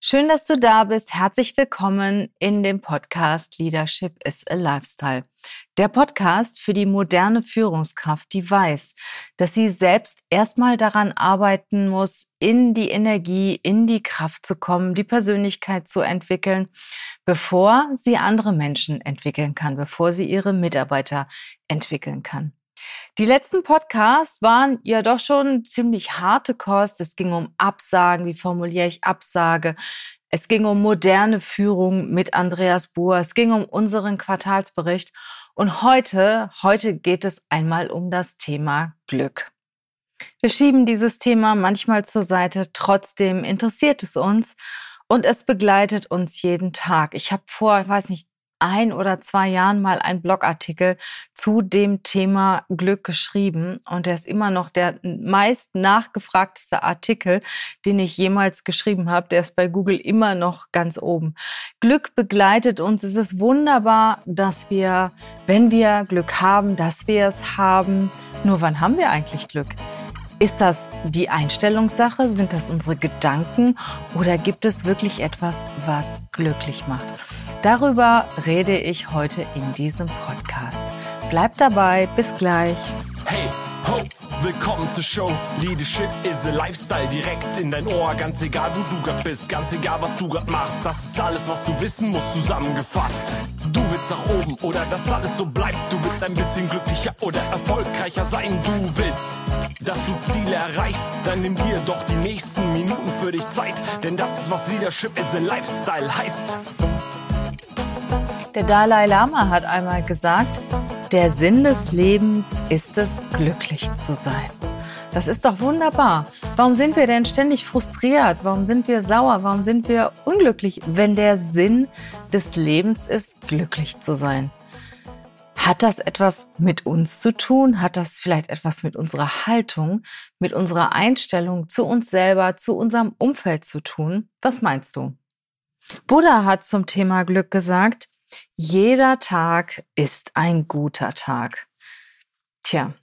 Schön, dass du da bist. Herzlich willkommen in dem Podcast Leadership is a Lifestyle. Der Podcast für die moderne Führungskraft, die weiß, dass sie selbst erstmal daran arbeiten muss, in die Energie, in die Kraft zu kommen, die Persönlichkeit zu entwickeln, bevor sie andere Menschen entwickeln kann, bevor sie ihre Mitarbeiter entwickeln kann. Die letzten Podcasts waren ja doch schon ziemlich harte Kost. Es ging um Absagen, wie formuliere ich Absage. Es ging um moderne Führung mit Andreas Buhr. Es ging um unseren Quartalsbericht. Und heute, heute geht es einmal um das Thema Glück. Wir schieben dieses Thema manchmal zur Seite. Trotzdem interessiert es uns und es begleitet uns jeden Tag. Ich habe vor, ich weiß nicht, ein oder zwei Jahren mal einen Blogartikel zu dem Thema Glück geschrieben und der ist immer noch der meist nachgefragteste Artikel, den ich jemals geschrieben habe. Der ist bei Google immer noch ganz oben. Glück begleitet uns. Es ist wunderbar, dass wir, wenn wir Glück haben, dass wir es haben. Nur wann haben wir eigentlich Glück? Ist das die Einstellungssache? Sind das unsere Gedanken? Oder gibt es wirklich etwas, was glücklich macht? Darüber rede ich heute in diesem Podcast. Bleibt dabei, bis gleich. Hey, ho, willkommen zur Show. Leadership is a Lifestyle direkt in dein Ohr. Ganz egal, wo du grad bist, ganz egal, was du grad machst. Das ist alles, was du wissen musst, zusammengefasst. Du willst nach oben oder dass alles so bleibt. Du willst ein bisschen glücklicher oder erfolgreicher sein. Du willst, dass du Ziele erreichst. Dann nimm dir doch die nächsten Minuten für dich Zeit. Denn das ist, was Leadership is a Lifestyle heißt. Der Dalai Lama hat einmal gesagt, der Sinn des Lebens ist es, glücklich zu sein. Das ist doch wunderbar. Warum sind wir denn ständig frustriert? Warum sind wir sauer? Warum sind wir unglücklich, wenn der Sinn des Lebens ist, glücklich zu sein? Hat das etwas mit uns zu tun? Hat das vielleicht etwas mit unserer Haltung, mit unserer Einstellung zu uns selber, zu unserem Umfeld zu tun? Was meinst du? Buddha hat zum Thema Glück gesagt, jeder Tag ist ein guter Tag. Tja,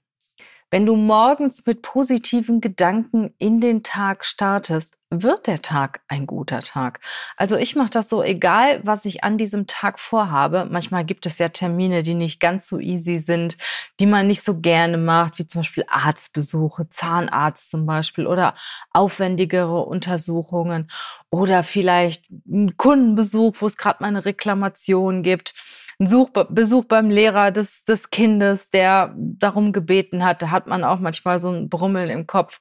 wenn du morgens mit positiven Gedanken in den Tag startest, wird der Tag ein guter Tag. Also ich mache das so, egal was ich an diesem Tag vorhabe. Manchmal gibt es ja Termine, die nicht ganz so easy sind, die man nicht so gerne macht, wie zum Beispiel Arztbesuche, Zahnarzt zum Beispiel oder aufwendigere Untersuchungen oder vielleicht ein Kundenbesuch, wo es gerade mal eine Reklamation gibt. Ein Such, Besuch beim Lehrer des, des Kindes, der darum gebeten hat, da hat man auch manchmal so ein Brummeln im Kopf.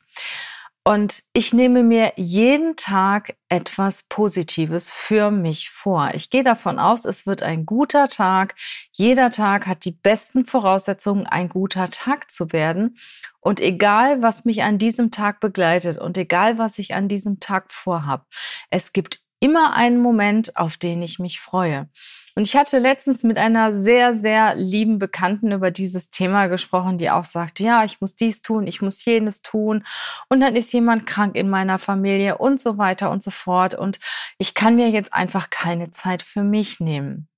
Und ich nehme mir jeden Tag etwas Positives für mich vor. Ich gehe davon aus, es wird ein guter Tag. Jeder Tag hat die besten Voraussetzungen, ein guter Tag zu werden. Und egal, was mich an diesem Tag begleitet und egal, was ich an diesem Tag vorhab, es gibt immer einen Moment, auf den ich mich freue. Und ich hatte letztens mit einer sehr, sehr lieben Bekannten über dieses Thema gesprochen, die auch sagte, ja, ich muss dies tun, ich muss jenes tun. Und dann ist jemand krank in meiner Familie und so weiter und so fort. Und ich kann mir jetzt einfach keine Zeit für mich nehmen.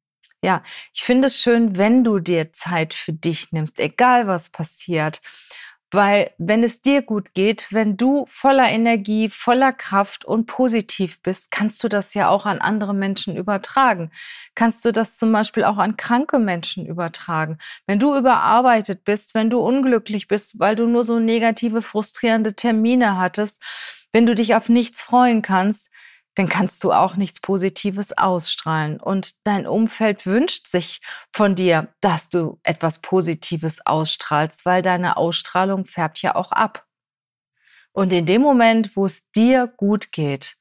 Ja, ich finde es schön, wenn du dir Zeit für dich nimmst, egal was passiert. Weil wenn es dir gut geht, wenn du voller Energie, voller Kraft und positiv bist, kannst du das ja auch an andere Menschen übertragen. Kannst du das zum Beispiel auch an kranke Menschen übertragen. Wenn du überarbeitet bist, wenn du unglücklich bist, weil du nur so negative, frustrierende Termine hattest, wenn du dich auf nichts freuen kannst, dann kannst du auch nichts Positives ausstrahlen. Und dein Umfeld wünscht sich von dir, dass du etwas Positives ausstrahlst, weil deine Ausstrahlung färbt ja auch ab. Und in dem Moment, wo es dir gut geht,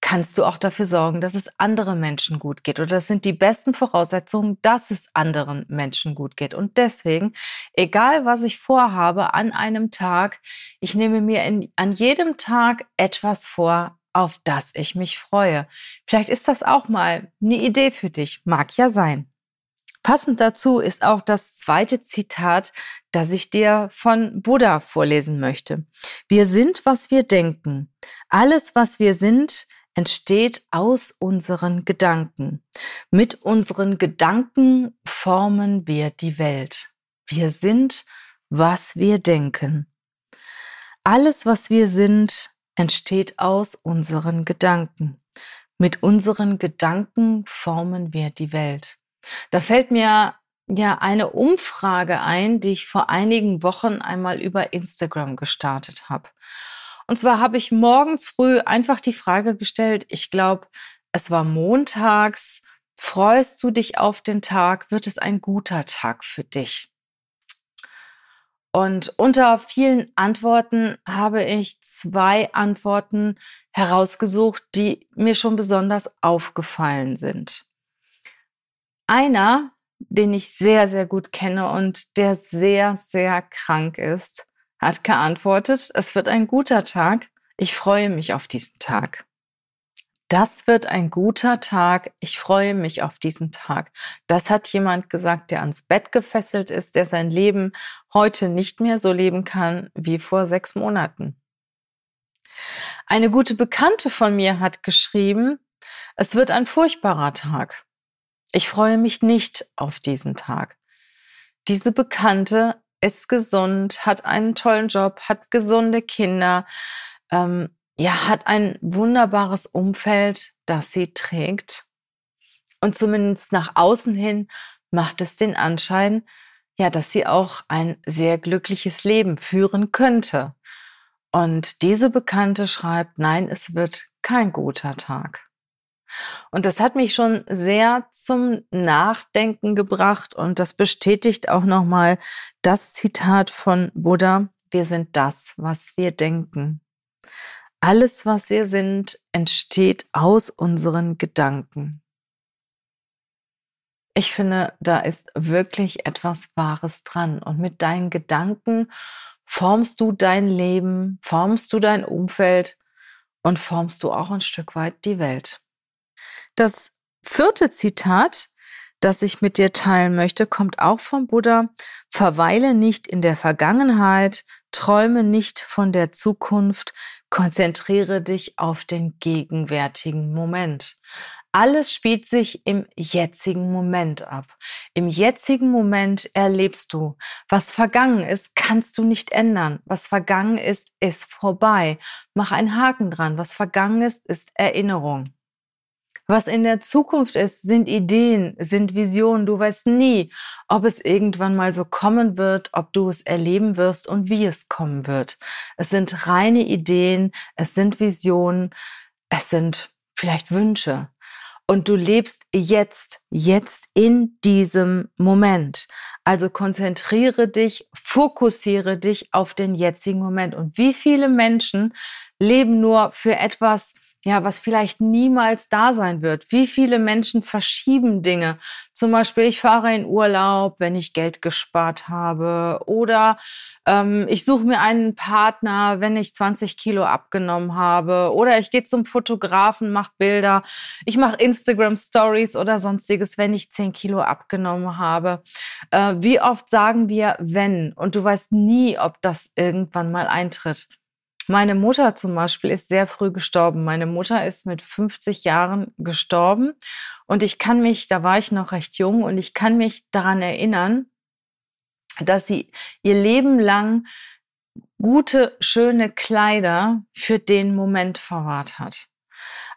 kannst du auch dafür sorgen, dass es anderen Menschen gut geht. Oder das sind die besten Voraussetzungen, dass es anderen Menschen gut geht. Und deswegen, egal was ich vorhabe an einem Tag, ich nehme mir in, an jedem Tag etwas vor, auf das ich mich freue. Vielleicht ist das auch mal eine Idee für dich. Mag ja sein. Passend dazu ist auch das zweite Zitat, das ich dir von Buddha vorlesen möchte. Wir sind, was wir denken. Alles, was wir sind, entsteht aus unseren Gedanken. Mit unseren Gedanken formen wir die Welt. Wir sind, was wir denken. Alles, was wir sind, entsteht aus unseren Gedanken. Mit unseren Gedanken formen wir die Welt. Da fällt mir ja eine Umfrage ein, die ich vor einigen Wochen einmal über Instagram gestartet habe. Und zwar habe ich morgens früh einfach die Frage gestellt, ich glaube, es war montags, freust du dich auf den Tag, wird es ein guter Tag für dich? Und unter vielen Antworten habe ich zwei Antworten herausgesucht, die mir schon besonders aufgefallen sind. Einer, den ich sehr, sehr gut kenne und der sehr, sehr krank ist, hat geantwortet, es wird ein guter Tag, ich freue mich auf diesen Tag. Das wird ein guter Tag. Ich freue mich auf diesen Tag. Das hat jemand gesagt, der ans Bett gefesselt ist, der sein Leben heute nicht mehr so leben kann wie vor sechs Monaten. Eine gute Bekannte von mir hat geschrieben, es wird ein furchtbarer Tag. Ich freue mich nicht auf diesen Tag. Diese Bekannte ist gesund, hat einen tollen Job, hat gesunde Kinder, ähm, ja, hat ein wunderbares Umfeld, das sie trägt. Und zumindest nach außen hin macht es den Anschein, ja, dass sie auch ein sehr glückliches Leben führen könnte. Und diese Bekannte schreibt, nein, es wird kein guter Tag. Und das hat mich schon sehr zum Nachdenken gebracht und das bestätigt auch nochmal das Zitat von Buddha, wir sind das, was wir denken. Alles, was wir sind, entsteht aus unseren Gedanken. Ich finde, da ist wirklich etwas Wahres dran. Und mit deinen Gedanken formst du dein Leben, formst du dein Umfeld und formst du auch ein Stück weit die Welt. Das vierte Zitat, das ich mit dir teilen möchte, kommt auch vom Buddha. Verweile nicht in der Vergangenheit, träume nicht von der Zukunft, Konzentriere dich auf den gegenwärtigen Moment. Alles spielt sich im jetzigen Moment ab. Im jetzigen Moment erlebst du, was vergangen ist, kannst du nicht ändern. Was vergangen ist, ist vorbei. Mach einen Haken dran. Was vergangen ist, ist Erinnerung. Was in der Zukunft ist, sind Ideen, sind Visionen. Du weißt nie, ob es irgendwann mal so kommen wird, ob du es erleben wirst und wie es kommen wird. Es sind reine Ideen, es sind Visionen, es sind vielleicht Wünsche. Und du lebst jetzt, jetzt in diesem Moment. Also konzentriere dich, fokussiere dich auf den jetzigen Moment. Und wie viele Menschen leben nur für etwas, ja, was vielleicht niemals da sein wird. Wie viele Menschen verschieben Dinge? Zum Beispiel, ich fahre in Urlaub, wenn ich Geld gespart habe. Oder ähm, ich suche mir einen Partner, wenn ich 20 Kilo abgenommen habe. Oder ich gehe zum Fotografen, mache Bilder. Ich mache Instagram Stories oder sonstiges, wenn ich 10 Kilo abgenommen habe. Äh, wie oft sagen wir, wenn? Und du weißt nie, ob das irgendwann mal eintritt. Meine Mutter zum Beispiel ist sehr früh gestorben. Meine Mutter ist mit 50 Jahren gestorben und ich kann mich, da war ich noch recht jung und ich kann mich daran erinnern, dass sie ihr Leben lang gute, schöne Kleider für den Moment verwahrt hat.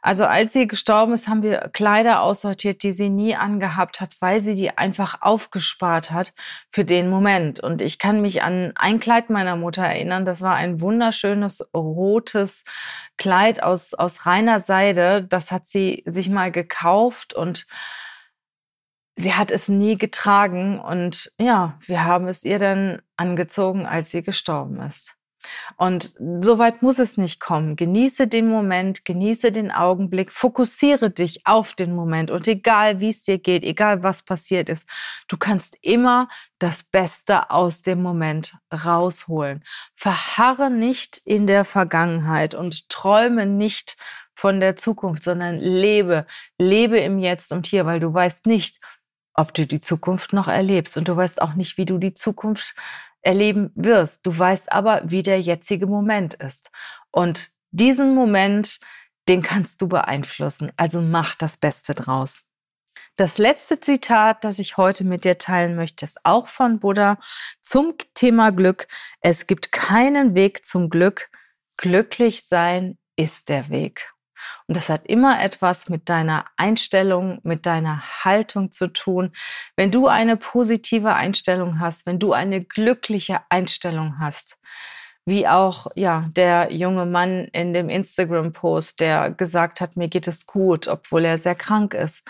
Also als sie gestorben ist, haben wir Kleider aussortiert, die sie nie angehabt hat, weil sie die einfach aufgespart hat für den Moment. Und ich kann mich an ein Kleid meiner Mutter erinnern. Das war ein wunderschönes rotes Kleid aus, aus reiner Seide. Das hat sie sich mal gekauft und sie hat es nie getragen. Und ja, wir haben es ihr dann angezogen, als sie gestorben ist. Und so weit muss es nicht kommen. Genieße den Moment, genieße den Augenblick, fokussiere dich auf den Moment und egal wie es dir geht, egal was passiert ist, du kannst immer das Beste aus dem Moment rausholen. Verharre nicht in der Vergangenheit und träume nicht von der Zukunft, sondern lebe, lebe im Jetzt und hier, weil du weißt nicht, ob du die Zukunft noch erlebst und du weißt auch nicht, wie du die Zukunft erleben wirst. Du weißt aber, wie der jetzige Moment ist. Und diesen Moment, den kannst du beeinflussen. Also mach das Beste draus. Das letzte Zitat, das ich heute mit dir teilen möchte, ist auch von Buddha zum Thema Glück. Es gibt keinen Weg zum Glück. glücklich sein ist der Weg. Und das hat immer etwas mit deiner Einstellung, mit deiner Haltung zu tun. Wenn du eine positive Einstellung hast, wenn du eine glückliche Einstellung hast, wie auch ja der junge Mann in dem Instagram-Post, der gesagt hat, mir geht es gut, obwohl er sehr krank ist,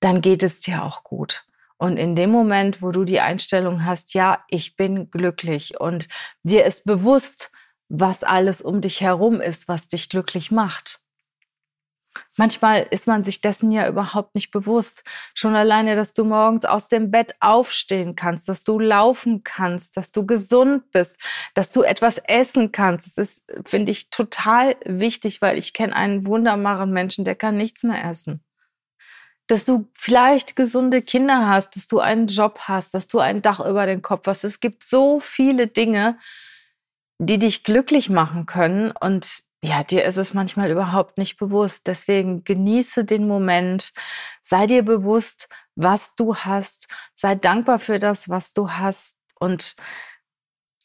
dann geht es dir auch gut. Und in dem Moment, wo du die Einstellung hast, ja, ich bin glücklich und dir ist bewusst, was alles um dich herum ist, was dich glücklich macht, Manchmal ist man sich dessen ja überhaupt nicht bewusst. Schon alleine, dass du morgens aus dem Bett aufstehen kannst, dass du laufen kannst, dass du gesund bist, dass du etwas essen kannst. Das ist, finde ich, total wichtig, weil ich kenne einen wunderbaren Menschen, der kann nichts mehr essen. Dass du vielleicht gesunde Kinder hast, dass du einen Job hast, dass du ein Dach über den Kopf hast. Es gibt so viele Dinge, die dich glücklich machen können. Und ja, dir ist es manchmal überhaupt nicht bewusst. Deswegen genieße den Moment, sei dir bewusst, was du hast, sei dankbar für das, was du hast und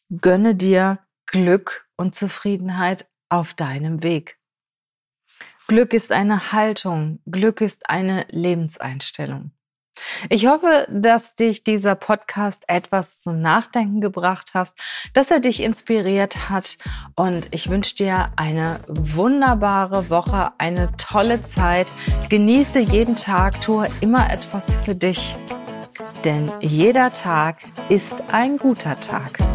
gönne dir Glück und Zufriedenheit auf deinem Weg. Glück ist eine Haltung, Glück ist eine Lebenseinstellung. Ich hoffe, dass dich dieser Podcast etwas zum Nachdenken gebracht hast, dass er dich inspiriert hat und ich wünsche dir eine wunderbare Woche, eine tolle Zeit. Genieße jeden Tag, tue immer etwas für dich, denn jeder Tag ist ein guter Tag.